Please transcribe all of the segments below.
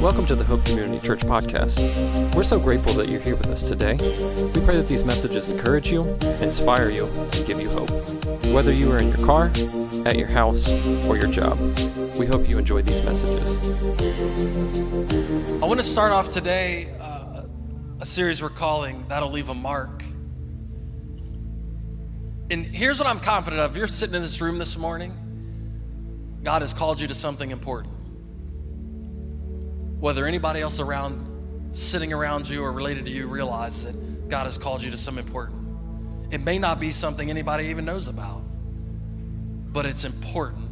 Welcome to the Hope Community Church podcast. We're so grateful that you're here with us today. We pray that these messages encourage you, inspire you, and give you hope. Whether you are in your car, at your house, or your job, we hope you enjoy these messages. I want to start off today uh, a series we're calling That'll Leave a Mark. And here's what I'm confident of. You're sitting in this room this morning, God has called you to something important whether anybody else around, sitting around you or related to you realizes that God has called you to something important. It may not be something anybody even knows about, but it's important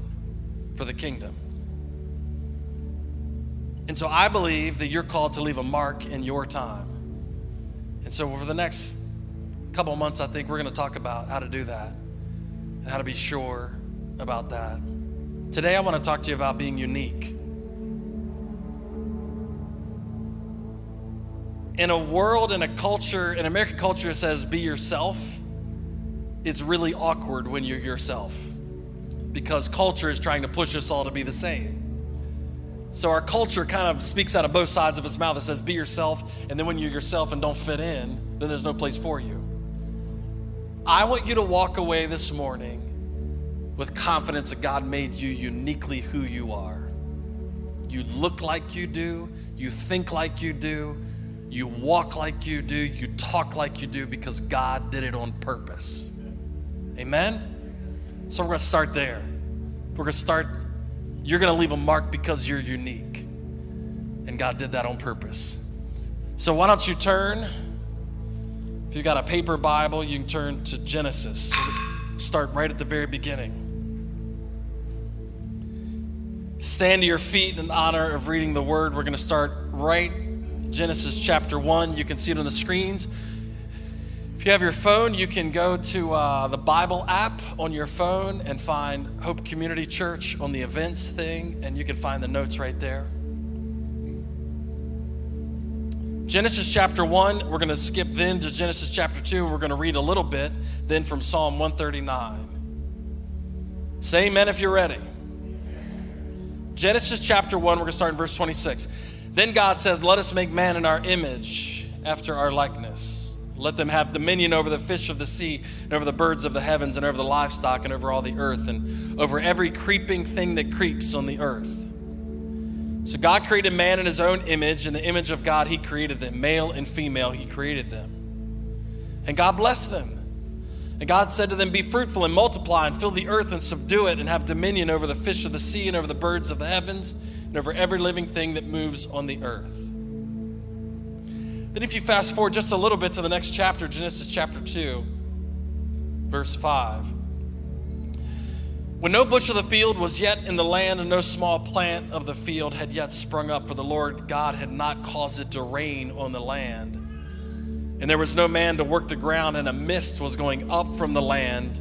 for the kingdom. And so I believe that you're called to leave a mark in your time. And so over the next couple months, I think we're going to talk about how to do that and how to be sure about that. Today, I want to talk to you about being unique. In a world, in a culture, in American culture, it says be yourself. It's really awkward when you're yourself because culture is trying to push us all to be the same. So our culture kind of speaks out of both sides of its mouth. It says be yourself, and then when you're yourself and don't fit in, then there's no place for you. I want you to walk away this morning with confidence that God made you uniquely who you are. You look like you do, you think like you do, you walk like you do, you talk like you do because God did it on purpose. Amen? So we're going to start there. We're going to start, you're going to leave a mark because you're unique. And God did that on purpose. So why don't you turn? If you've got a paper Bible, you can turn to Genesis. Start right at the very beginning. Stand to your feet in honor of reading the word. We're going to start right Genesis chapter 1. You can see it on the screens. If you have your phone, you can go to uh, the Bible app on your phone and find Hope Community Church on the events thing, and you can find the notes right there. Genesis chapter 1, we're going to skip then to Genesis chapter 2, and we're going to read a little bit then from Psalm 139. Say amen if you're ready. Genesis chapter 1, we're going to start in verse 26. Then God says, Let us make man in our image, after our likeness. Let them have dominion over the fish of the sea, and over the birds of the heavens, and over the livestock, and over all the earth, and over every creeping thing that creeps on the earth. So God created man in his own image. In the image of God, he created them. Male and female, he created them. And God blessed them. And God said to them, Be fruitful and multiply, and fill the earth and subdue it, and have dominion over the fish of the sea, and over the birds of the heavens and over every living thing that moves on the earth. Then, if you fast forward just a little bit to the next chapter, Genesis chapter 2, verse 5. When no bush of the field was yet in the land, and no small plant of the field had yet sprung up, for the Lord God had not caused it to rain on the land. And there was no man to work the ground, and a mist was going up from the land,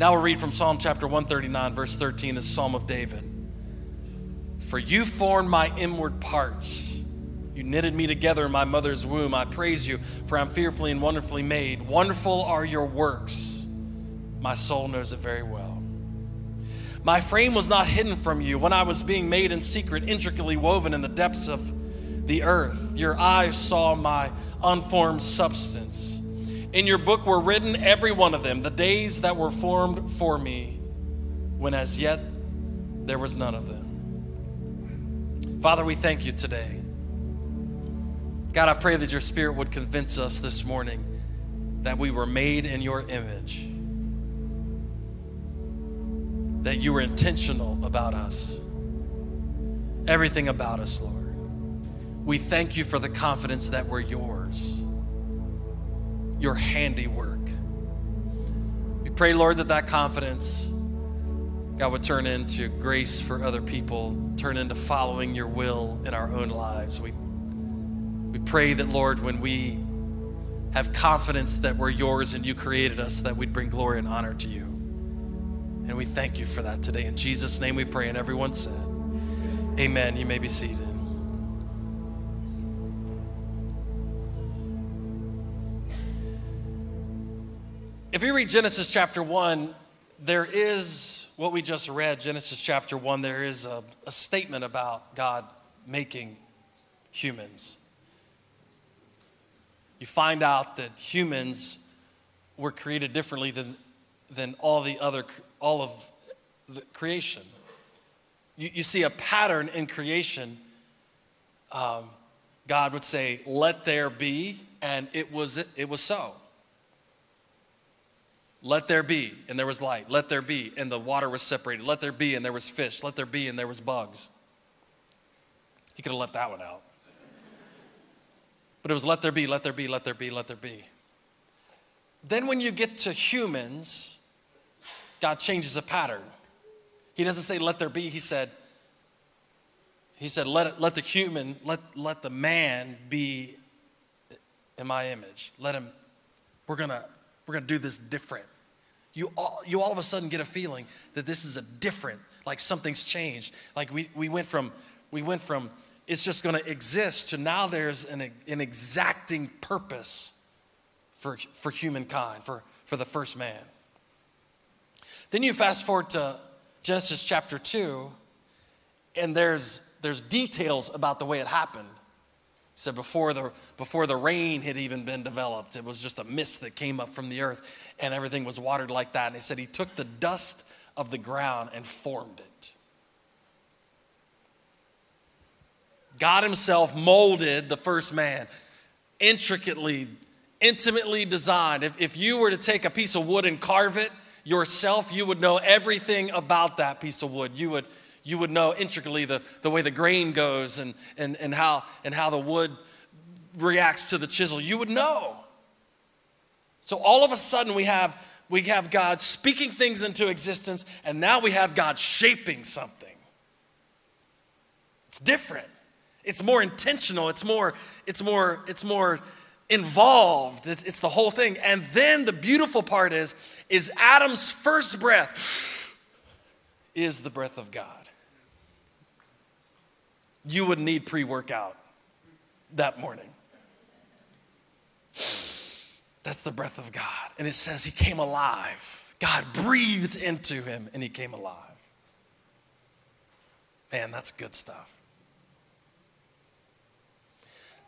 Now we'll read from Psalm chapter 139, verse 13, the Psalm of David. For you formed my inward parts. You knitted me together in my mother's womb. I praise you, for I'm fearfully and wonderfully made. Wonderful are your works. My soul knows it very well. My frame was not hidden from you when I was being made in secret, intricately woven in the depths of the earth. Your eyes saw my unformed substance. In your book were written, every one of them, the days that were formed for me, when as yet there was none of them. Father, we thank you today. God, I pray that your spirit would convince us this morning that we were made in your image, that you were intentional about us, everything about us, Lord. We thank you for the confidence that we're yours your handiwork. We pray, Lord, that that confidence God, would turn into grace for other people, turn into following your will in our own lives. We, we pray that, Lord, when we have confidence that we're yours and you created us, that we'd bring glory and honor to you. And we thank you for that today. In Jesus' name we pray. And everyone said, Amen. You may be seated. If you read Genesis chapter 1, there is what we just read, Genesis chapter 1, there is a, a statement about God making humans. You find out that humans were created differently than, than all the other, all of the creation. You, you see a pattern in creation. Um, God would say, let there be, and it was, it was so. Let there be, and there was light. Let there be, and the water was separated. Let there be, and there was fish. Let there be, and there was bugs. He could have left that one out. But it was let there be, let there be, let there be, let there be. Then when you get to humans, God changes a pattern. He doesn't say let there be, he said, he said, let, let the human, let, let the man be in my image. Let him, we're gonna, we're gonna do this different. You all, you all of a sudden get a feeling that this is a different, like something's changed. Like we, we went from, we went from it's just gonna exist to now there's an, an exacting purpose for, for humankind, for, for the first man. Then you fast forward to Genesis chapter 2, and there's, there's details about the way it happened. Said before the, before the rain had even been developed, it was just a mist that came up from the earth, and everything was watered like that. And he said he took the dust of the ground and formed it. God Himself molded the first man, intricately, intimately designed. If, if you were to take a piece of wood and carve it yourself, you would know everything about that piece of wood. You would you would know intricately the, the way the grain goes and, and, and, how, and how the wood reacts to the chisel. You would know. So all of a sudden we have, we have God speaking things into existence, and now we have God shaping something. It's different. It's more intentional. It's more, it's more, it's more involved. It's, it's the whole thing. And then the beautiful part is, is Adam's first breath is the breath of God you would need pre workout that morning. That's the breath of God. And it says he came alive. God breathed into him and he came alive. Man, that's good stuff.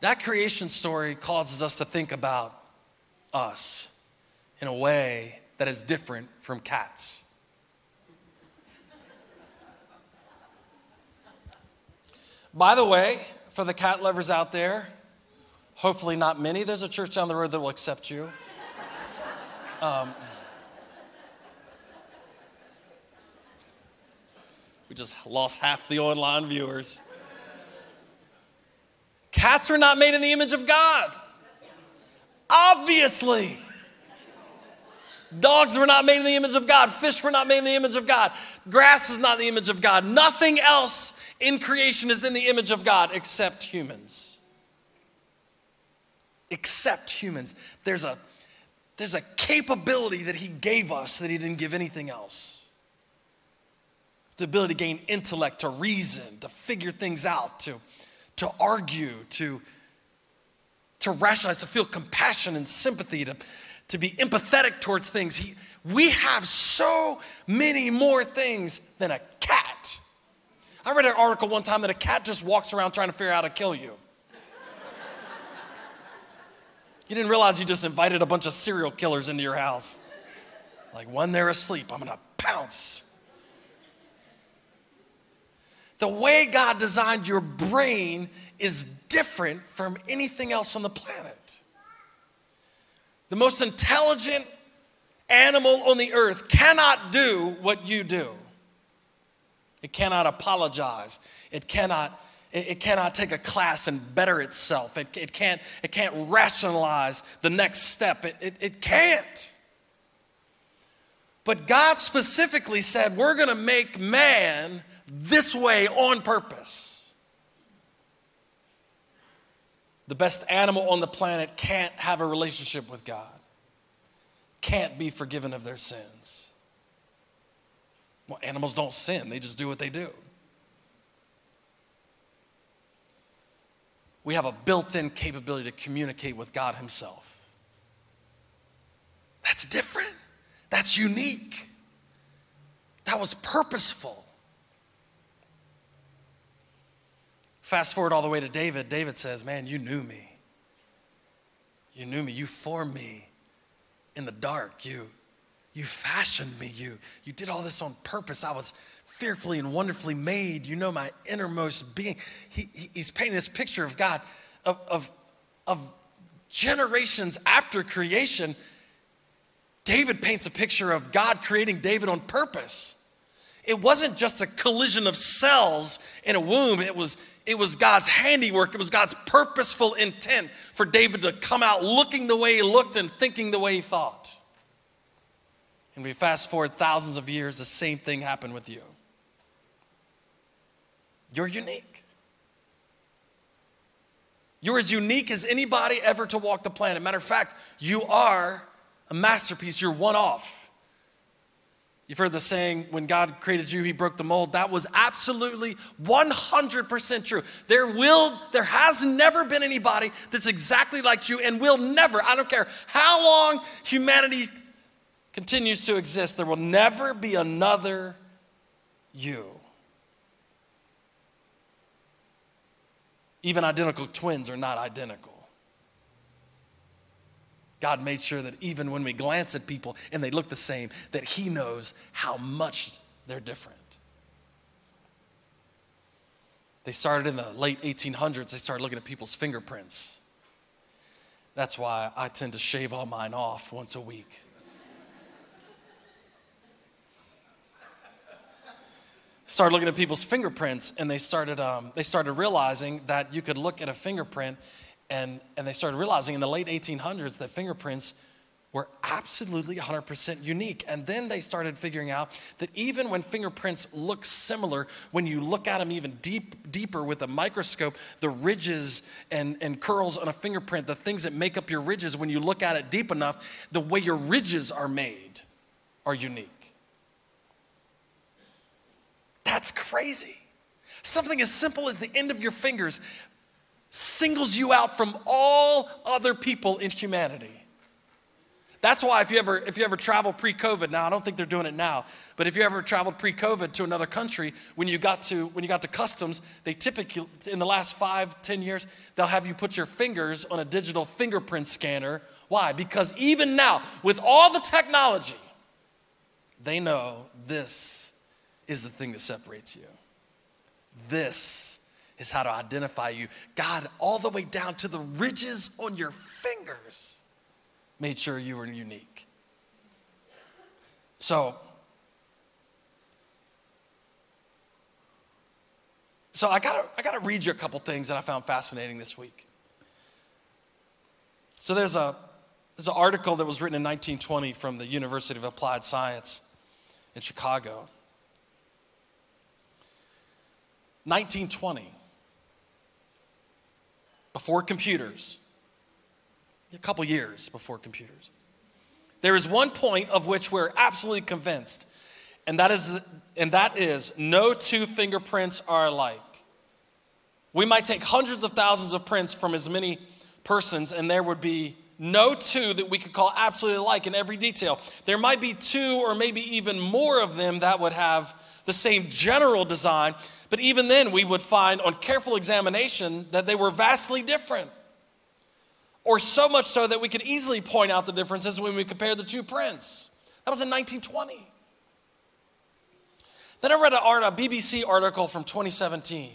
That creation story causes us to think about us in a way that is different from cats. By the way, for the cat lovers out there, hopefully not many, there's a church down the road that will accept you. Um, we just lost half the online viewers. Cats are not made in the image of God. Obviously. Dogs were not made in the image of God. Fish were not made in the image of God. Grass is not the image of God. Nothing else in creation is in the image of God except humans. Except humans. There's a, there's a capability that He gave us that He didn't give anything else. The ability to gain intellect, to reason, to figure things out, to, to argue, to, to rationalize, to feel compassion and sympathy, to, to be empathetic towards things. He, we have so many more things than a cat. I read an article one time that a cat just walks around trying to figure out how to kill you. You didn't realize you just invited a bunch of serial killers into your house. Like when they're asleep, I'm gonna pounce. The way God designed your brain is different from anything else on the planet. The most intelligent animal on the earth cannot do what you do. It cannot apologize. It cannot, it, cannot take a class and better itself. It, it, can't, it can't rationalize the next step. It, it, it can't. But God specifically said, We're going to make man this way on purpose. The best animal on the planet can't have a relationship with God, can't be forgiven of their sins. Well, animals don't sin, they just do what they do. We have a built in capability to communicate with God Himself. That's different. That's unique. That was purposeful. Fast forward all the way to David. David says, Man, you knew me. You knew me. You formed me in the dark. You, you fashioned me. You, you did all this on purpose. I was fearfully and wonderfully made. You know my innermost being. He, he, he's painting this picture of God, of, of, of generations after creation David paints a picture of God creating David on purpose. It wasn't just a collision of cells in a womb, it was, it was God's handiwork, it was God's purposeful intent for David to come out looking the way he looked and thinking the way he thought. And we fast forward thousands of years, the same thing happened with you. You're unique. You're as unique as anybody ever to walk the planet. Matter of fact, you are a masterpiece, you're one off. You've heard the saying, when God created you, he broke the mold. That was absolutely 100% true. There will, there has never been anybody that's exactly like you and will never, I don't care how long humanity continues to exist, there will never be another you. Even identical twins are not identical. God made sure that even when we glance at people and they look the same, that He knows how much they're different. They started in the late 1800s, they started looking at people's fingerprints. That's why I tend to shave all mine off once a week. started looking at people's fingerprints and they started, um, they started realizing that you could look at a fingerprint and, and they started realizing in the late 1800s that fingerprints were absolutely 100% unique. And then they started figuring out that even when fingerprints look similar, when you look at them even deep, deeper with a microscope, the ridges and, and curls on a fingerprint, the things that make up your ridges, when you look at it deep enough, the way your ridges are made are unique. That's crazy. Something as simple as the end of your fingers singles you out from all other people in humanity. That's why if you ever if you ever travel pre-COVID, now I don't think they're doing it now, but if you ever traveled pre-COVID to another country, when you got to when you got to customs, they typically in the last five, ten years, they'll have you put your fingers on a digital fingerprint scanner. Why? Because even now, with all the technology, they know this is the thing that separates you. This is how to identify you. God, all the way down to the ridges on your fingers, made sure you were unique. So, so I gotta, I gotta read you a couple things that I found fascinating this week. So there's a there's an article that was written in 1920 from the University of Applied Science in Chicago. 1920 before computers, a couple years before computers. There is one point of which we're absolutely convinced, and that is, and that is no two fingerprints are alike. We might take hundreds of thousands of prints from as many persons, and there would be no two that we could call absolutely alike in every detail. There might be two or maybe even more of them that would have the same general design, but even then, we would find on careful examination that they were vastly different. Or so much so that we could easily point out the differences when we compare the two prints. That was in 1920. Then I read a BBC article from 2017.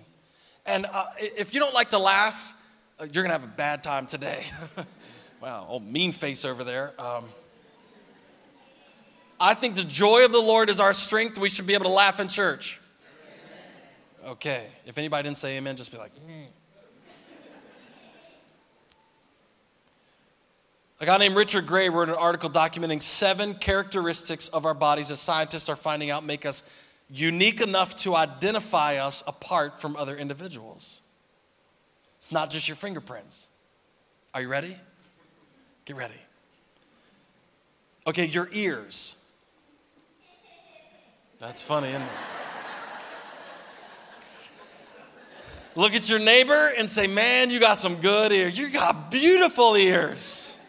And uh, if you don't like to laugh, uh, you're going to have a bad time today. wow, old mean face over there. Um, I think the joy of the Lord is our strength. We should be able to laugh in church. Okay. If anybody didn't say amen, just be like, mm. A guy named Richard Gray wrote an article documenting seven characteristics of our bodies that scientists are finding out make us unique enough to identify us apart from other individuals. It's not just your fingerprints. Are you ready? Get ready. Okay, your ears. That's funny, isn't it? Look at your neighbor and say, Man, you got some good ears. You got beautiful ears.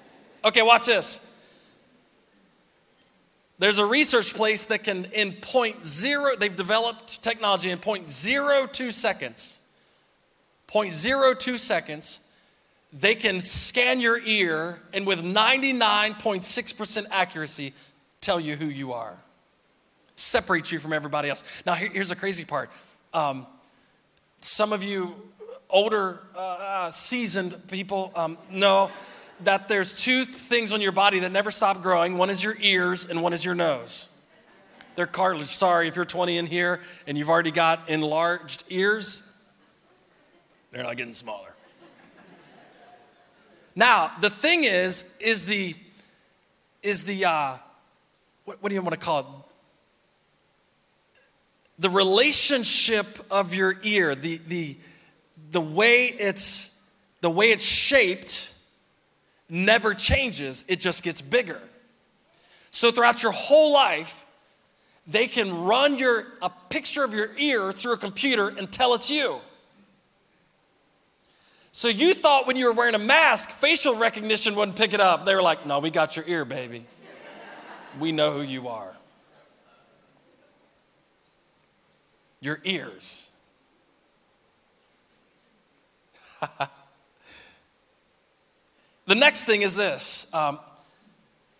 Okay, watch this. There's a research place that can, in point zero, they've developed technology in point zero two seconds. Point zero two seconds, they can scan your ear and with 99.6% accuracy tell you who you are, separate you from everybody else. Now, here's the crazy part. Um, some of you older, uh, uh, seasoned people um, know that there's two things on your body that never stop growing one is your ears, and one is your nose. They're cartilage. Sorry if you're 20 in here and you've already got enlarged ears, they're not getting smaller. Now, the thing is, is the, is the, uh, what, what do you want to call it? The relationship of your ear, the, the, the way it's the way it's shaped never changes, it just gets bigger. So throughout your whole life, they can run your a picture of your ear through a computer and tell it's you. So you thought when you were wearing a mask, facial recognition wouldn't pick it up. They were like, "No, we got your ear, baby. We know who you are." Your ears. the next thing is this. Um,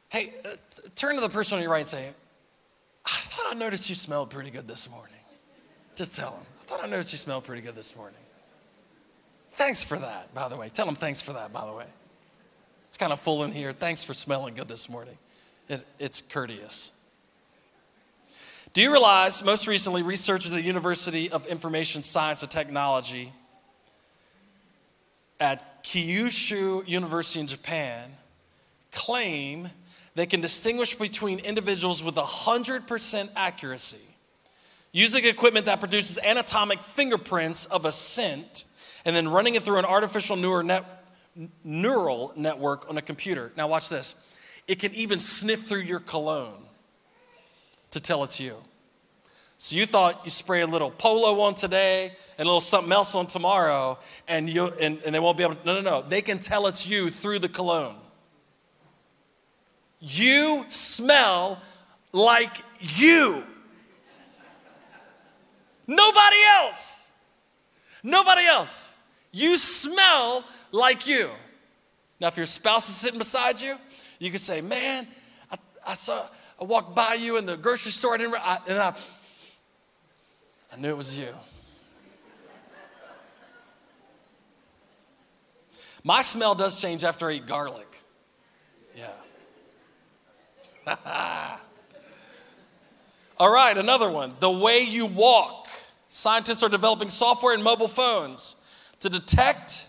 hey, uh, turn to the person on your right and say, I thought I noticed you smelled pretty good this morning. Just tell them, I thought I noticed you smelled pretty good this morning. Thanks for that, by the way. Tell them thanks for that, by the way. It's kind of full in here. Thanks for smelling good this morning. It, it's courteous. Do you realize, most recently, researchers at the University of Information Science and Technology at Kyushu University in Japan claim they can distinguish between individuals with 100% accuracy using equipment that produces anatomic fingerprints of a scent and then running it through an artificial neural, net, neural network on a computer. Now, watch this. It can even sniff through your cologne to tell it's you. So you thought you spray a little polo on today and a little something else on tomorrow, and you and, and they won't be able to. No, no, no. They can tell it's you through the cologne. You smell like you. Nobody else. Nobody else. You smell like you. Now, if your spouse is sitting beside you, you could say, Man, I, I saw, I walked by you in the grocery store and I, and I, I knew it was you. My smell does change after I eat garlic. Yeah. All right, another one. The way you walk. Scientists are developing software in mobile phones to detect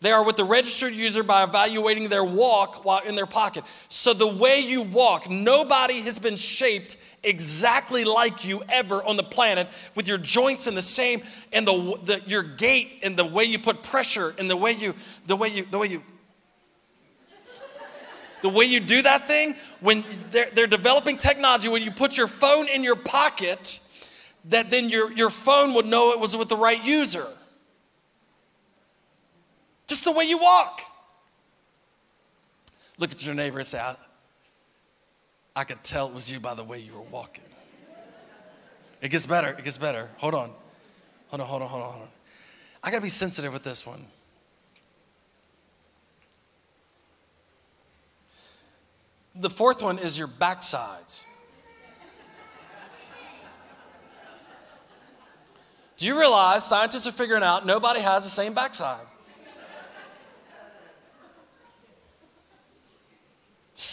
they are with the registered user by evaluating their walk while in their pocket. So, the way you walk, nobody has been shaped exactly like you ever on the planet with your joints in the same and the, the, your gait and the way you put pressure and the way you the way you the way you the way you do that thing when they're, they're developing technology when you put your phone in your pocket that then your, your phone would know it was with the right user the way you walk. Look at your neighbor and say, I, I could tell it was you by the way you were walking. It gets better. It gets better. Hold on. Hold on, hold on, hold on, hold on. I got to be sensitive with this one. The fourth one is your backsides. Do you realize scientists are figuring out nobody has the same backside?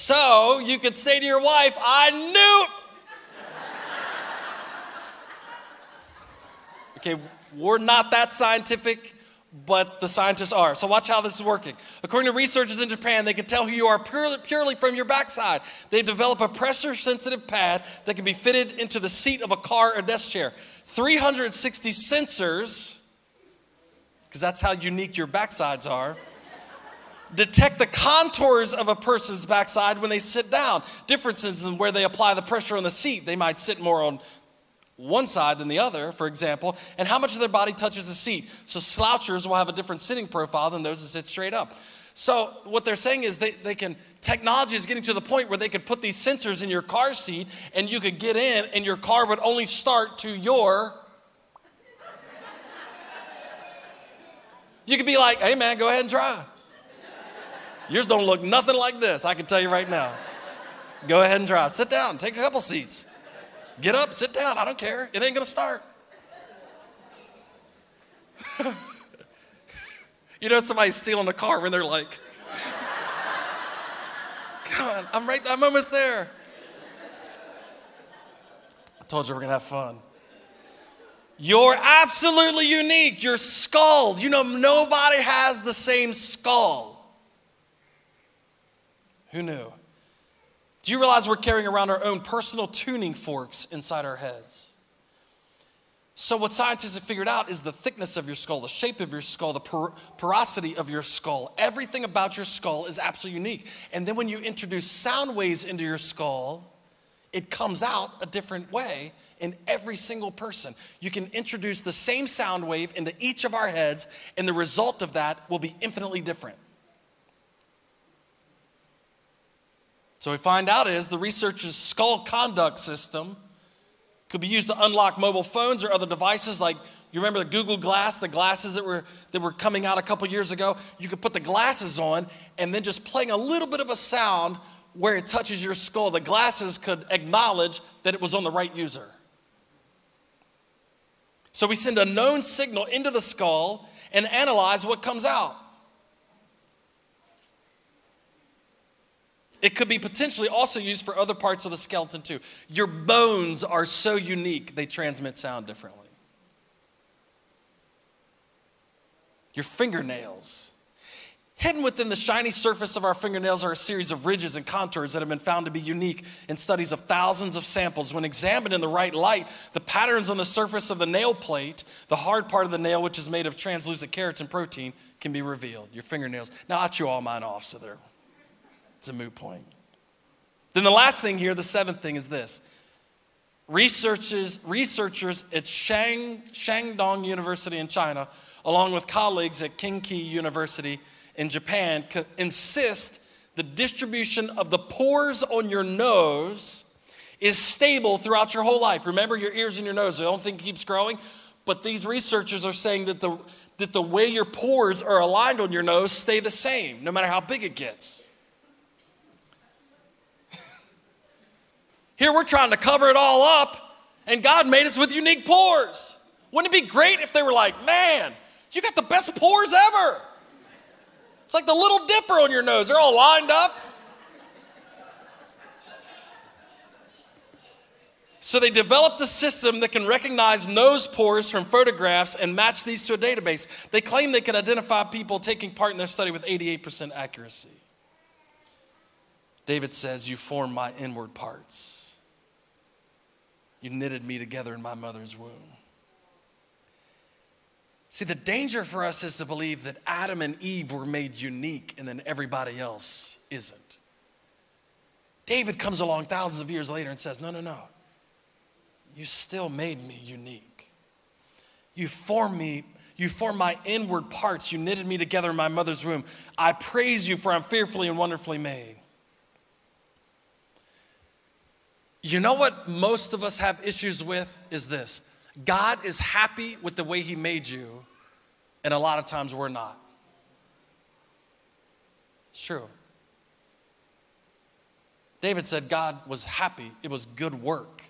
So you could say to your wife, I knew. Okay, we're not that scientific but the scientists are. So watch how this is working. According to researchers in Japan, they can tell who you are purely, purely from your backside. They develop a pressure sensitive pad that can be fitted into the seat of a car or desk chair. 360 sensors, because that's how unique your backsides are detect the contours of a person's backside when they sit down. Differences in where they apply the pressure on the seat. They might sit more on one side than the other, for example, and how much of their body touches the seat. So slouchers will have a different sitting profile than those that sit straight up. So what they're saying is they, they can technology is getting to the point where they could put these sensors in your car seat and you could get in and your car would only start to your You could be like, hey man, go ahead and try. Yours don't look nothing like this, I can tell you right now. Go ahead and try. Sit down, take a couple seats. Get up, sit down, I don't care. It ain't gonna start. you know, somebody's stealing a car when they're like, Come on, I'm right, I'm almost there. I told you we're gonna have fun. You're absolutely unique. You're skull. You know, nobody has the same skull. Who knew? Do you realize we're carrying around our own personal tuning forks inside our heads? So, what scientists have figured out is the thickness of your skull, the shape of your skull, the por- porosity of your skull. Everything about your skull is absolutely unique. And then, when you introduce sound waves into your skull, it comes out a different way in every single person. You can introduce the same sound wave into each of our heads, and the result of that will be infinitely different. So we find out is the researchers' skull conduct system could be used to unlock mobile phones or other devices like you remember the Google Glass, the glasses that were that were coming out a couple years ago. You could put the glasses on and then just playing a little bit of a sound where it touches your skull. The glasses could acknowledge that it was on the right user. So we send a known signal into the skull and analyze what comes out. It could be potentially also used for other parts of the skeleton too. Your bones are so unique, they transmit sound differently. Your fingernails. Hidden within the shiny surface of our fingernails are a series of ridges and contours that have been found to be unique in studies of thousands of samples. When examined in the right light, the patterns on the surface of the nail plate, the hard part of the nail, which is made of translucent keratin protein, can be revealed. Your fingernails. Now, I chew all mine off, so they're it's a moot point. Then the last thing here, the seventh thing, is this. Researchers, researchers at Shang, Shandong University in China, along with colleagues at Kinki University in Japan, insist the distribution of the pores on your nose is stable throughout your whole life. Remember, your ears and your nose, the only thing keeps growing. But these researchers are saying that the, that the way your pores are aligned on your nose stay the same, no matter how big it gets. Here we're trying to cover it all up, and God made us with unique pores. Wouldn't it be great if they were like, man, you got the best pores ever? It's like the little dipper on your nose, they're all lined up. So they developed a system that can recognize nose pores from photographs and match these to a database. They claim they can identify people taking part in their study with 88% accuracy. David says, You form my inward parts. You knitted me together in my mother's womb. See, the danger for us is to believe that Adam and Eve were made unique and then everybody else isn't. David comes along thousands of years later and says, No, no, no. You still made me unique. You formed me, you formed my inward parts. You knitted me together in my mother's womb. I praise you, for I'm fearfully and wonderfully made. You know what most of us have issues with is this God is happy with the way He made you, and a lot of times we're not. It's true. David said God was happy, it was good work.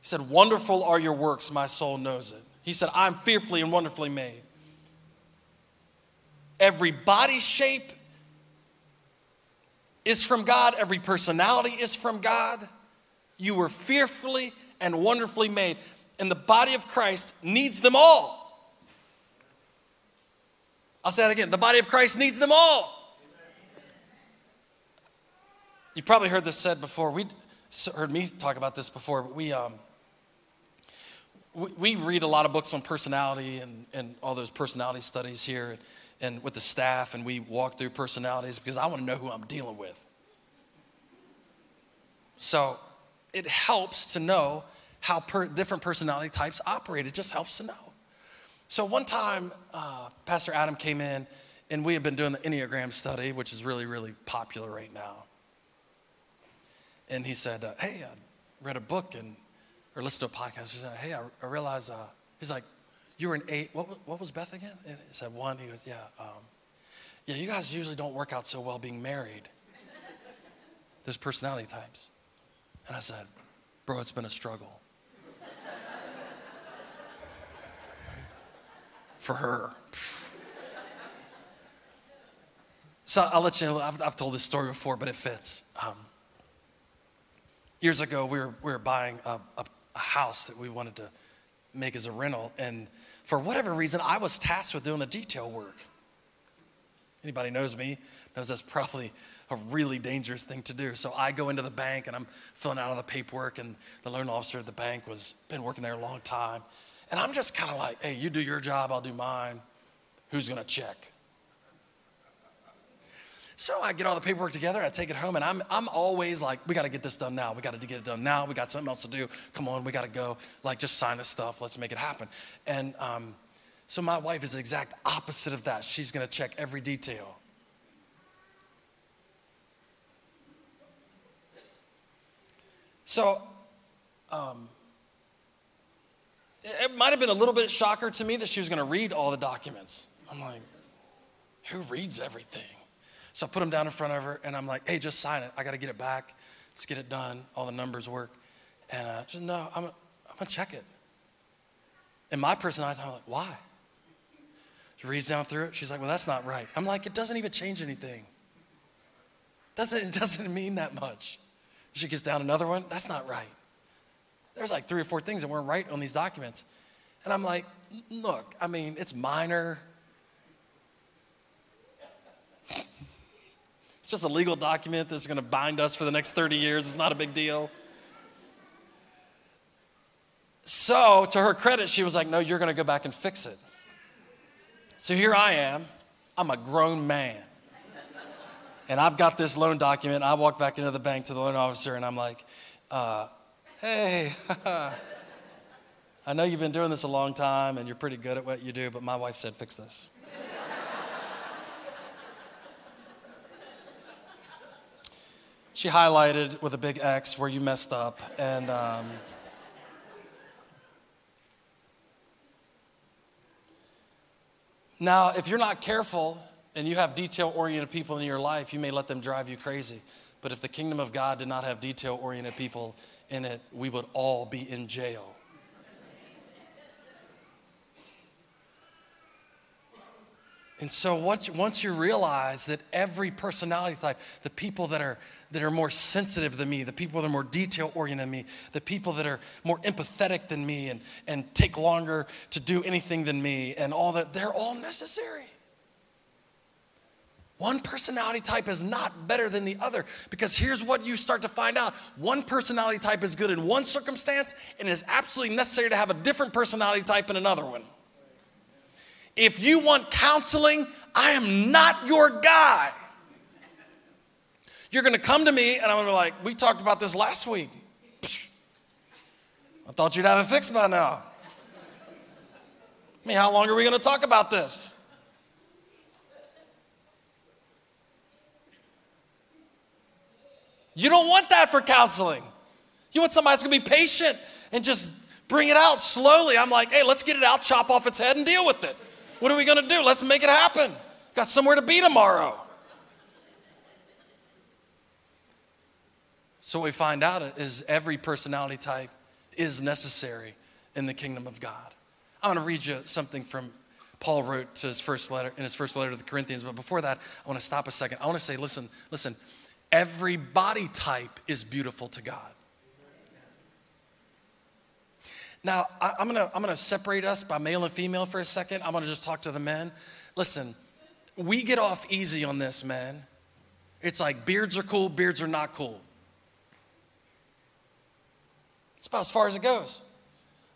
He said, Wonderful are your works, my soul knows it. He said, I'm fearfully and wonderfully made. Every body shape is from God, every personality is from God. You were fearfully and wonderfully made, and the body of Christ needs them all. I'll say it again. The body of Christ needs them all. You've probably heard this said before. We heard me talk about this before, but we, um, we, we, read a lot of books on personality and, and all those personality studies here and with the staff, and we walk through personalities because I want to know who I'm dealing with. So it helps to know how per, different personality types operate. It just helps to know. So one time, uh, Pastor Adam came in, and we had been doing the Enneagram study, which is really, really popular right now. And he said, uh, "Hey, I read a book and or listened to a podcast." He said, "Hey, I, I realized." Uh, he's like, "You were an eight. What, what was Beth again?" And he said, "One." He goes, "Yeah, um, yeah. You guys usually don't work out so well being married. There's personality types." And I said, "Bro, it's been a struggle." for her. So I'll let you know, I've, I've, told this story before, but it fits. Um, years ago, we were, we were buying a, a, a, house that we wanted to make as a rental, and for whatever reason, I was tasked with doing the detail work. Anybody knows me knows that's probably a really dangerous thing to do. So I go into the bank and I'm filling out all the paperwork, and the loan officer at the bank was been working there a long time. And I'm just kind of like, hey, you do your job, I'll do mine. Who's to check? So I get all the paperwork together, I take it home, and I'm, I'm always like, we got to get this done now. We got to get it done now. We got something else to do. Come on, we got to go. Like, just sign this stuff. Let's make it happen. And um, so my wife is the exact opposite of that. She's to check every detail. So, um, it might have been a little bit shocker to me that she was to read all the documents. I'm like, who reads everything? So I put them down in front of her and I'm like, hey, just sign it. I got to get it back. Let's get it done. All the numbers work. And uh, she said, no, I'm, I'm going to check it. And my personality, I'm like, why? She reads down through it. She's like, well, that's not right. I'm like, it doesn't even change anything. Doesn't, it doesn't mean that much. She gets down another one. That's not right there's like three or four things that weren't right on these documents. And I'm like, look, I mean, it's minor. It's just a legal document that's going to bind us for the next 30 years. It's not a big deal. So, to her credit, she was like, No, you're going to go back and fix it. So here I am. I'm a grown man. And I've got this loan document. I walk back into the bank to the loan officer and I'm like, uh, Hey, I know you've been doing this a long time and you're pretty good at what you do, but my wife said, fix this. She highlighted with a big X where you messed up. And um, now, if you're not careful and you have detail oriented people in your life, you may let them drive you crazy. But if the kingdom of God did not have detail oriented people in it, we would all be in jail. And so once, once you realize that every personality type, the people that are, that are more sensitive than me, the people that are more detail oriented than me, the people that are more empathetic than me and, and take longer to do anything than me, and all that, they're all necessary. One personality type is not better than the other because here's what you start to find out one personality type is good in one circumstance and is absolutely necessary to have a different personality type in another one. If you want counseling, I am not your guy. You're gonna come to me and I'm gonna be like, we talked about this last week. I thought you'd have it fixed by now. I mean, how long are we gonna talk about this? You don't want that for counseling. You want somebody that's gonna be patient and just bring it out slowly. I'm like, hey, let's get it out, chop off its head, and deal with it. What are we gonna do? Let's make it happen. Got somewhere to be tomorrow. So, what we find out is every personality type is necessary in the kingdom of God. I'm going to read you something from Paul wrote to his first letter in his first letter to the Corinthians. But before that, I want to stop a second. I want to say, listen, listen. Every body type is beautiful to God. Now, I, am gonna, I'm gonna separate us by male and female for a second. I'm gonna just talk to the men. Listen, we get off easy on this, man. It's like beards are cool, beards are not cool. It's about as far as it goes.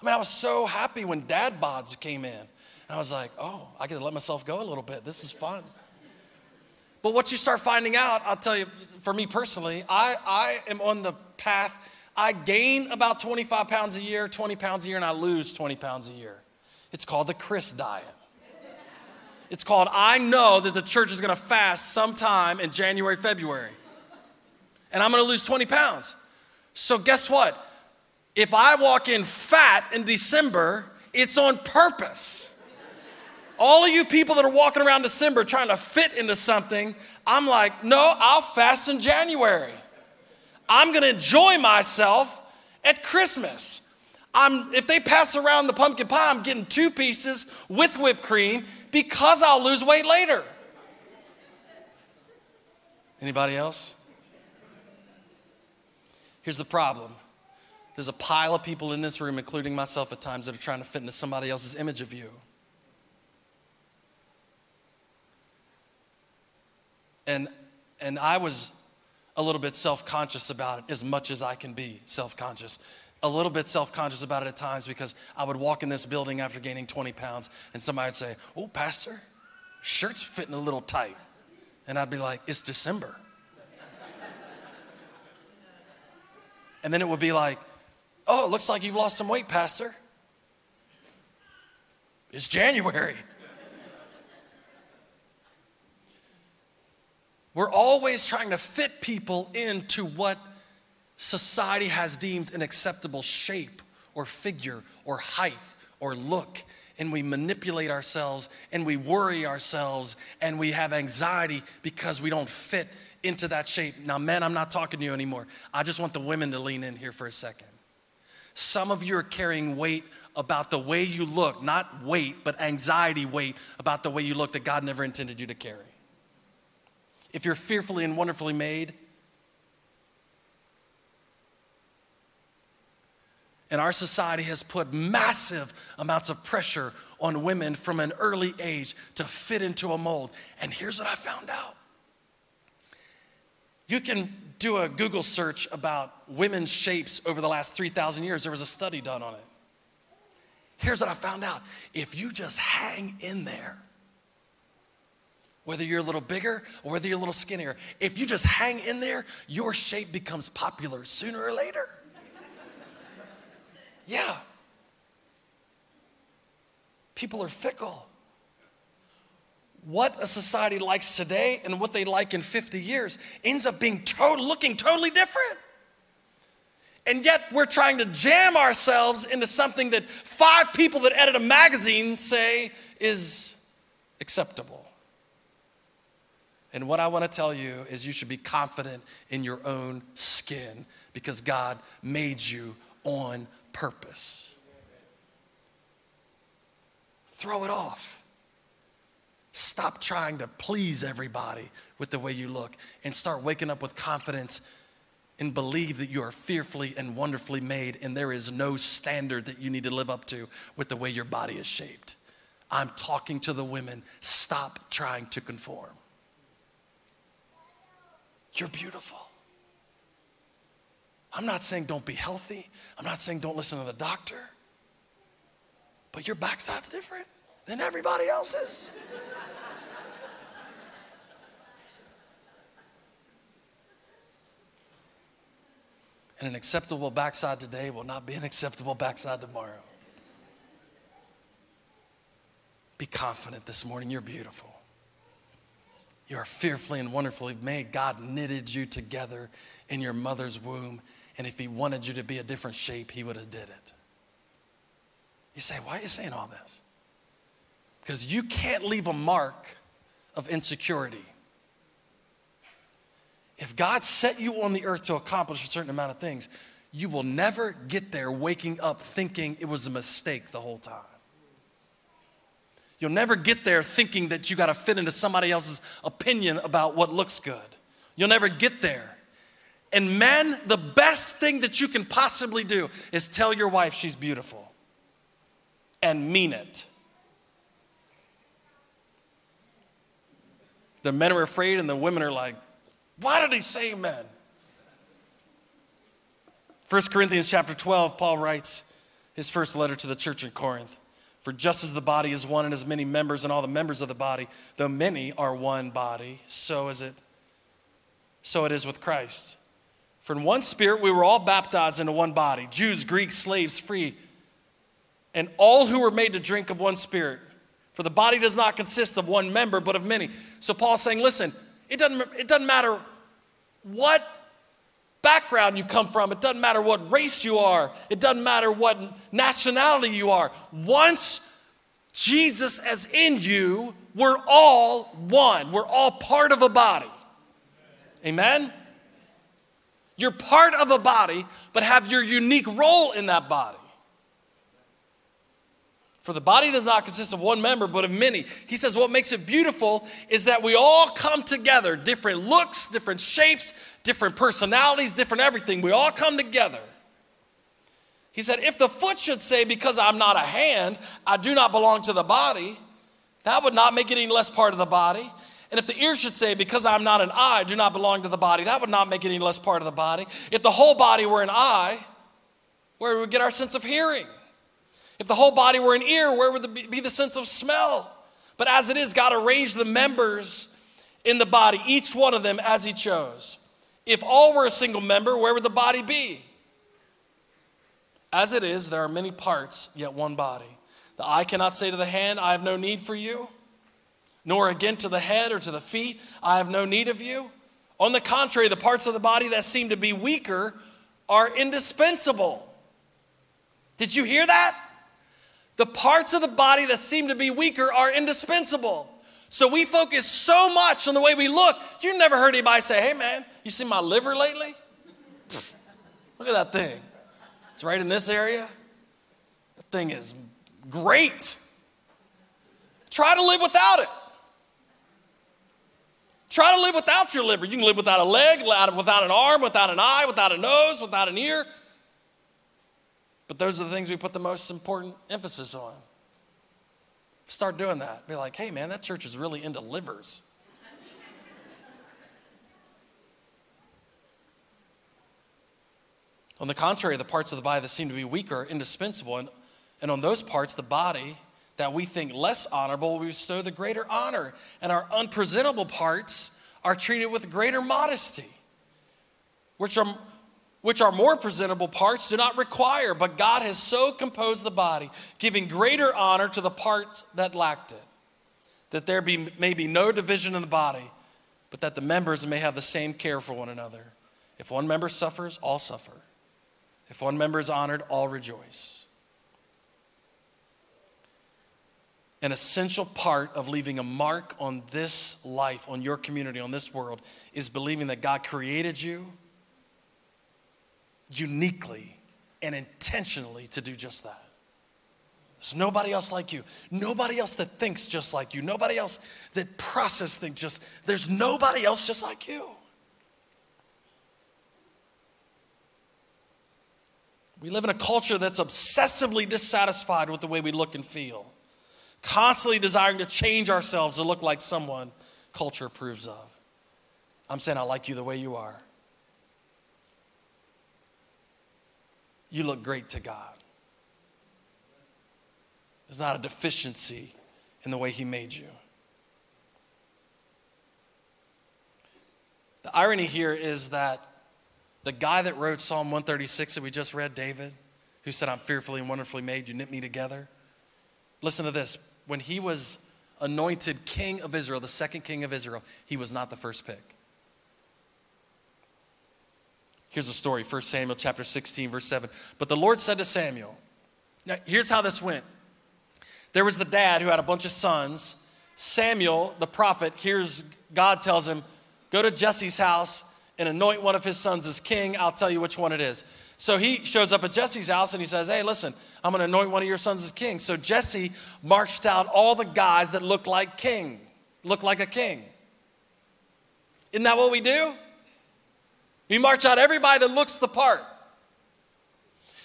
I mean, I was so happy when dad bods came in. And I was like, oh, I get to let myself go a little bit. This is fun. But what you start finding out, I'll tell you, for me personally, I, I am on the path. I gain about 25 pounds a year, 20 pounds a year, and I lose 20 pounds a year. It's called the Chris diet. It's called I know that the church is gonna fast sometime in January, February. And I'm gonna lose 20 pounds. So, guess what? If I walk in fat in December, it's on purpose. All of you people that are walking around December trying to fit into something, I'm like, no, I'll fast in January. I'm gonna enjoy myself at Christmas. I'm, if they pass around the pumpkin pie, I'm getting two pieces with whipped cream because I'll lose weight later. Anybody else? Here's the problem there's a pile of people in this room, including myself at times, that are trying to fit into somebody else's image of you. And, and I was a little bit self conscious about it as much as I can be self conscious. A little bit self conscious about it at times because I would walk in this building after gaining 20 pounds and somebody would say, Oh, Pastor, shirt's fitting a little tight. And I'd be like, It's December. and then it would be like, Oh, it looks like you've lost some weight, Pastor. It's January. We're always trying to fit people into what society has deemed an acceptable shape or figure or height or look. And we manipulate ourselves and we worry ourselves and we have anxiety because we don't fit into that shape. Now, men, I'm not talking to you anymore. I just want the women to lean in here for a second. Some of you are carrying weight about the way you look, not weight, but anxiety weight about the way you look that God never intended you to carry if you're fearfully and wonderfully made. And our society has put massive amounts of pressure on women from an early age to fit into a mold. And here's what I found out you can do a Google search about women's shapes over the last 3,000 years. There was a study done on it. Here's what I found out if you just hang in there, whether you're a little bigger or whether you're a little skinnier. If you just hang in there, your shape becomes popular sooner or later. Yeah. People are fickle. What a society likes today and what they like in 50 years ends up being to- looking totally different. And yet we're trying to jam ourselves into something that five people that edit a magazine say is acceptable. And what I want to tell you is you should be confident in your own skin because God made you on purpose. Throw it off. Stop trying to please everybody with the way you look and start waking up with confidence and believe that you are fearfully and wonderfully made and there is no standard that you need to live up to with the way your body is shaped. I'm talking to the women. Stop trying to conform. You're beautiful. I'm not saying don't be healthy. I'm not saying don't listen to the doctor. But your backside's different than everybody else's. and an acceptable backside today will not be an acceptable backside tomorrow. Be confident this morning, you're beautiful. You are fearfully and wonderfully made. God knitted you together in your mother's womb. And if He wanted you to be a different shape, He would have did it. You say, why are you saying all this? Because you can't leave a mark of insecurity. If God set you on the earth to accomplish a certain amount of things, you will never get there waking up thinking it was a mistake the whole time. You'll never get there thinking that you got to fit into somebody else's opinion about what looks good. You'll never get there. And men, the best thing that you can possibly do is tell your wife she's beautiful and mean it. The men are afraid, and the women are like, Why did he say men? 1 Corinthians chapter 12, Paul writes his first letter to the church in Corinth. For just as the body is one and has many members, and all the members of the body, though many are one body, so is it, so it is with Christ. For in one spirit we were all baptized into one body, Jews, Greeks, slaves, free, and all who were made to drink of one spirit. For the body does not consist of one member, but of many. So Paul's saying, listen, it doesn't, it doesn't matter what background you come from, it doesn't matter what race you are, it doesn't matter what nationality you are. Once Jesus is in you, we're all one, we're all part of a body. Amen? You're part of a body, but have your unique role in that body. For the body does not consist of one member, but of many. He says what makes it beautiful is that we all come together, different looks, different shapes, different personalities, different everything. We all come together. He said, if the foot should say, because I'm not a hand, I do not belong to the body, that would not make it any less part of the body. And if the ear should say, because I'm not an eye, I do not belong to the body, that would not make it any less part of the body. If the whole body were an eye, where would we get our sense of hearing? If the whole body were an ear, where would be the sense of smell? But as it is, God arranged the members in the body, each one of them as He chose. If all were a single member, where would the body be? As it is, there are many parts, yet one body. The eye cannot say to the hand, I have no need for you, nor again to the head or to the feet, I have no need of you. On the contrary, the parts of the body that seem to be weaker are indispensable. Did you hear that? The parts of the body that seem to be weaker are indispensable. So we focus so much on the way we look. You never heard anybody say, hey man, you see my liver lately? Look at that thing. It's right in this area. That thing is great. Try to live without it. Try to live without your liver. You can live without a leg, without an arm, without an eye, without a nose, without an ear. But those are the things we put the most important emphasis on. Start doing that. Be like, hey, man, that church is really into livers. on the contrary, the parts of the body that seem to be weaker are indispensable. And, and on those parts, the body that we think less honorable, we bestow the greater honor. And our unpresentable parts are treated with greater modesty, which are which are more presentable parts, do not require, but God has so composed the body, giving greater honor to the parts that lacked it, that there be, may be no division in the body, but that the members may have the same care for one another. If one member suffers, all suffer. If one member is honored, all rejoice. An essential part of leaving a mark on this life, on your community, on this world, is believing that God created you uniquely and intentionally to do just that. There's nobody else like you. Nobody else that thinks just like you. Nobody else that process things just, there's nobody else just like you. We live in a culture that's obsessively dissatisfied with the way we look and feel, constantly desiring to change ourselves to look like someone culture approves of. I'm saying I like you the way you are. You look great to God. There's not a deficiency in the way He made you. The irony here is that the guy that wrote Psalm 136 that we just read, David, who said, I'm fearfully and wonderfully made, you knit me together. Listen to this. When he was anointed king of Israel, the second king of Israel, he was not the first pick. Here's a story, 1 Samuel chapter 16, verse 7. But the Lord said to Samuel, now here's how this went. There was the dad who had a bunch of sons. Samuel, the prophet, hears God tells him, Go to Jesse's house and anoint one of his sons as king. I'll tell you which one it is. So he shows up at Jesse's house and he says, Hey, listen, I'm going to anoint one of your sons as king. So Jesse marched out all the guys that looked like king, looked like a king. Isn't that what we do? He marches out everybody that looks the part.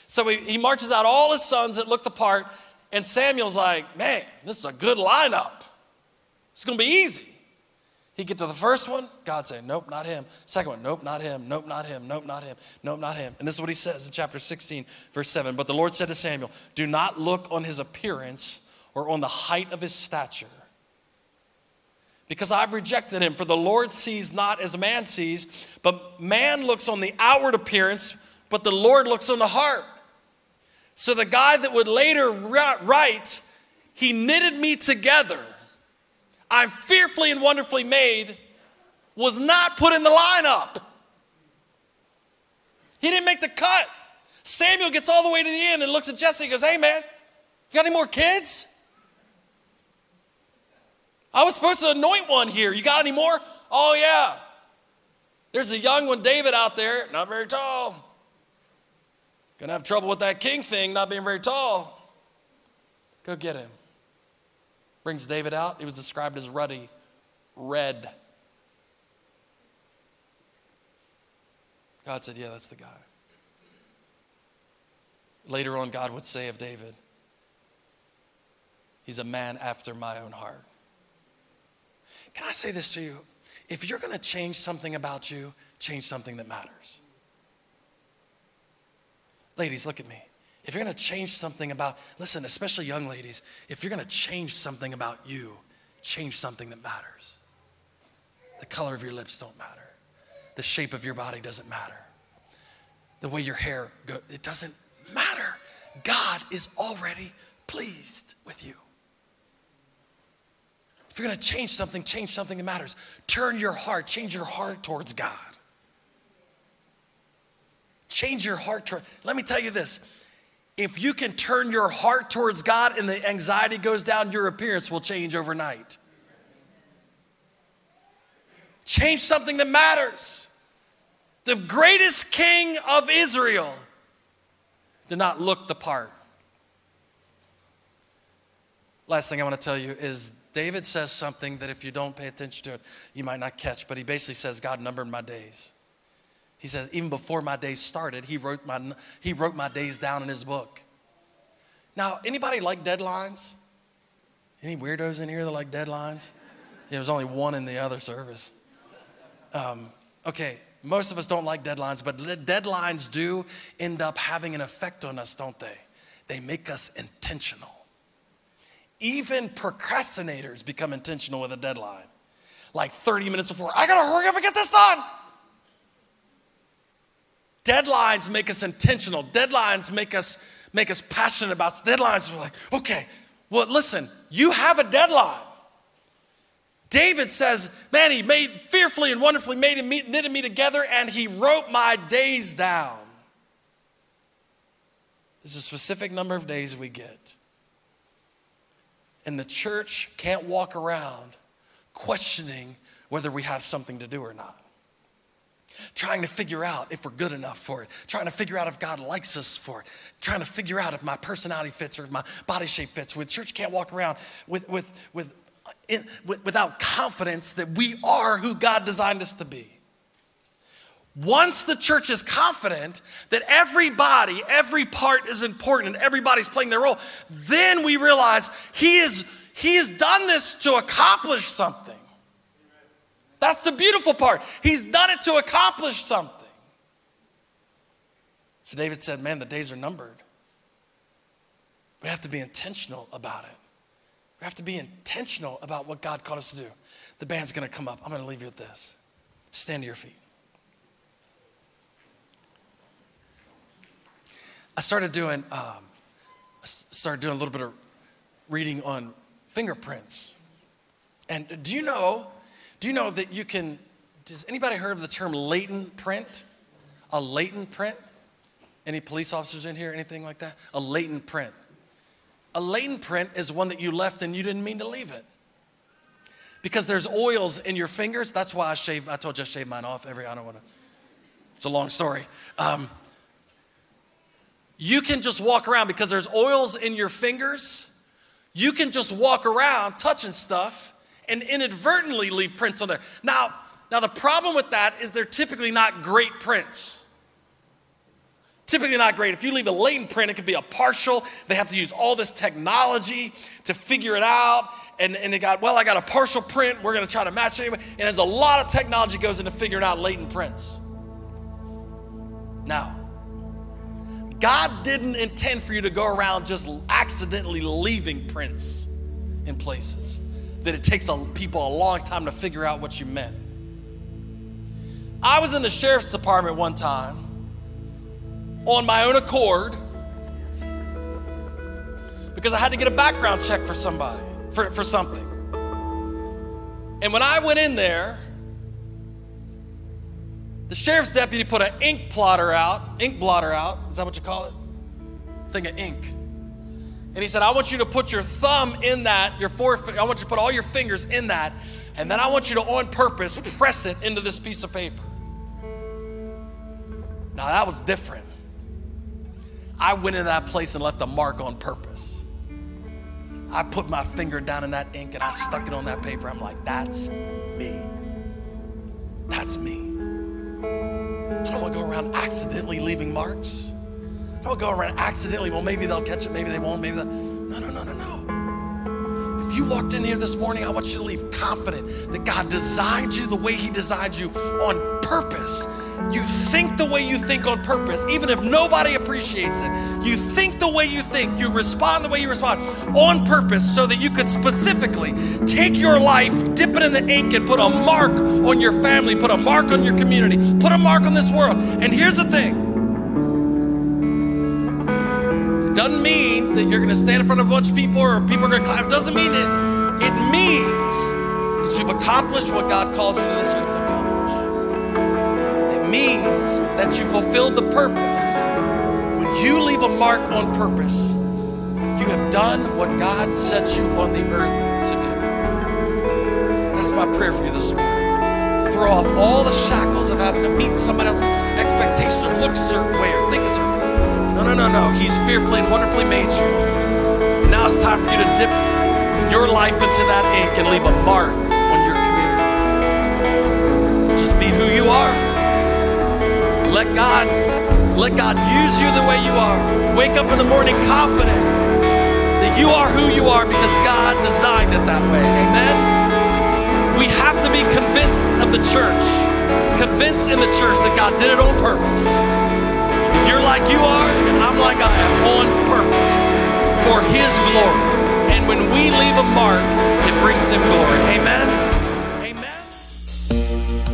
So he, he marches out all his sons that look the part, and Samuel's like, man, this is a good lineup. It's to be easy. He'd get to the first one, God say, Nope, not him. Second one, Nope, not him. Nope, not him. Nope, not him. Nope, not him. And this is what he says in chapter 16, verse 7. But the Lord said to Samuel, Do not look on his appearance or on the height of his stature, because I've rejected him. For the Lord sees not as man sees, but man looks on the outward appearance, but the Lord looks on the heart. So the guy that would later write, He knitted me together I'm fearfully and wonderfully made was not put in the lineup. He didn't make the cut. Samuel gets all the way to the end and looks at Jesse and goes, Hey, man, you got any more kids? I was supposed to anoint one here. You got any more? Oh, yeah. There's a young one, David, out there, not very tall. Gonna have trouble with that king thing, not being very tall. Go get him. Brings David out. He was described as ruddy, red. God said, Yeah, that's the guy. Later on, God would say of David, He's a man after my own heart. Can I say this to you? If you're going to change something about you, change something that matters. Ladies, look at me. If you're gonna change something about, listen, especially young ladies, if you're gonna change something about you, change something that matters. The color of your lips don't matter. The shape of your body doesn't matter. The way your hair goes, it doesn't matter. God is already pleased with you. If you're gonna change something, change something that matters. Turn your heart, change your heart towards God. Change your heart. Toward, let me tell you this if you can turn your heart towards God and the anxiety goes down, your appearance will change overnight. Change something that matters. The greatest king of Israel did not look the part. Last thing I want to tell you is David says something that if you don't pay attention to it, you might not catch, but he basically says, God numbered my days. He says, even before my days started, he wrote my, he wrote my days down in his book. Now, anybody like deadlines? Any weirdos in here that like deadlines? Yeah, there was only one in the other service. Um, okay, most of us don't like deadlines, but deadlines do end up having an effect on us, don't they? They make us intentional. Even procrastinators become intentional with a deadline. Like 30 minutes before, I gotta hurry up and get this done. Deadlines make us intentional. Deadlines make us make us passionate about deadlines. We're like, okay, well, listen, you have a deadline. David says, man, he made fearfully and wonderfully made and knitted me together, and he wrote my days down. There's a specific number of days we get. And the church can't walk around questioning whether we have something to do or not trying to figure out if we're good enough for it, trying to figure out if God likes us for it, trying to figure out if my personality fits or if my body shape fits. With church can't walk around with, with, with, in, with, without confidence that we are who God designed us to be. Once the church is confident that everybody, every part is important and everybody's playing their role, then we realize He is He has done this to accomplish something. That's the beautiful part. He's done it to accomplish something. So David said, Man, the days are numbered. We have to be intentional about it. We have to be intentional about what God called us to do. The band's gonna come up. I'm gonna leave you with this. Stand to your feet. I started doing, um, started doing a little bit of reading on fingerprints. And do you know do you know that you can, does anybody heard of the term latent print? A latent print? Any police officers in here, anything like that? A latent print. A latent print is one that you left and you didn't mean to leave it. Because there's oils in your fingers. That's why I shave, I told you I shave mine off every, I don't want to, it's a long story. Um, you can just walk around because there's oils in your fingers. You can just walk around touching stuff and inadvertently leave prints on there. Now, now the problem with that is they're typically not great prints. typically not great. If you leave a latent print, it could be a partial. They have to use all this technology to figure it out. And, and they got, well, I got a partial print. We're going to try to match it. And there's a lot of technology goes into figuring out latent prints. Now, God didn't intend for you to go around just accidentally leaving prints in places that it takes a, people a long time to figure out what you meant. I was in the sheriff's department one time on my own accord because I had to get a background check for somebody, for, for something. And when I went in there, the sheriff's deputy put an ink plotter out, ink blotter out. Is that what you call it? Thing of ink. And he said, I want you to put your thumb in that, your four, I want you to put all your fingers in that, and then I want you to, on purpose, press it into this piece of paper. Now that was different. I went into that place and left a mark on purpose. I put my finger down in that ink and I stuck it on that paper. I'm like, that's me. That's me. I don't want to go around accidentally leaving marks. I don't want to go around accidentally. Well, maybe they'll catch it, maybe they won't, maybe they'll. No, no, no, no, no. If you walked in here this morning, I want you to leave confident that God designed you the way He designed you on purpose. You think the way you think on purpose, even if nobody appreciates it. You think the way you think, you respond the way you respond on purpose so that you could specifically take your life, dip it in the ink, and put a mark on your family, put a mark on your community, put a mark on this world. And here's the thing it doesn't mean that you're going to stand in front of a bunch of people or people are going to clap. It doesn't mean it. It means that you've accomplished what God called you to this earth means that you fulfilled the purpose. When you leave a mark on purpose, you have done what God set you on the earth to do. That's my prayer for you this morning. Throw off all the shackles of having to meet somebody else's expectations or look a certain way or think a certain way. No, no, no, no. He's fearfully and wonderfully made you. Now it's time for you to dip your life into that ink and leave a mark on your community. Just be who you are. Let God let God use you the way you are. Wake up in the morning confident that you are who you are because God designed it that way. Amen. We have to be convinced of the church, convinced in the church that God did it on purpose. You're like you are, and I'm like I am on purpose for His glory. And when we leave a mark, it brings Him glory. Amen.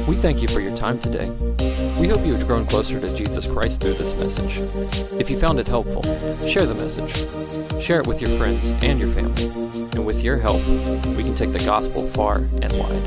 We thank you for your time today. We hope you have grown closer to Jesus Christ through this message. If you found it helpful, share the message. Share it with your friends and your family. And with your help, we can take the gospel far and wide.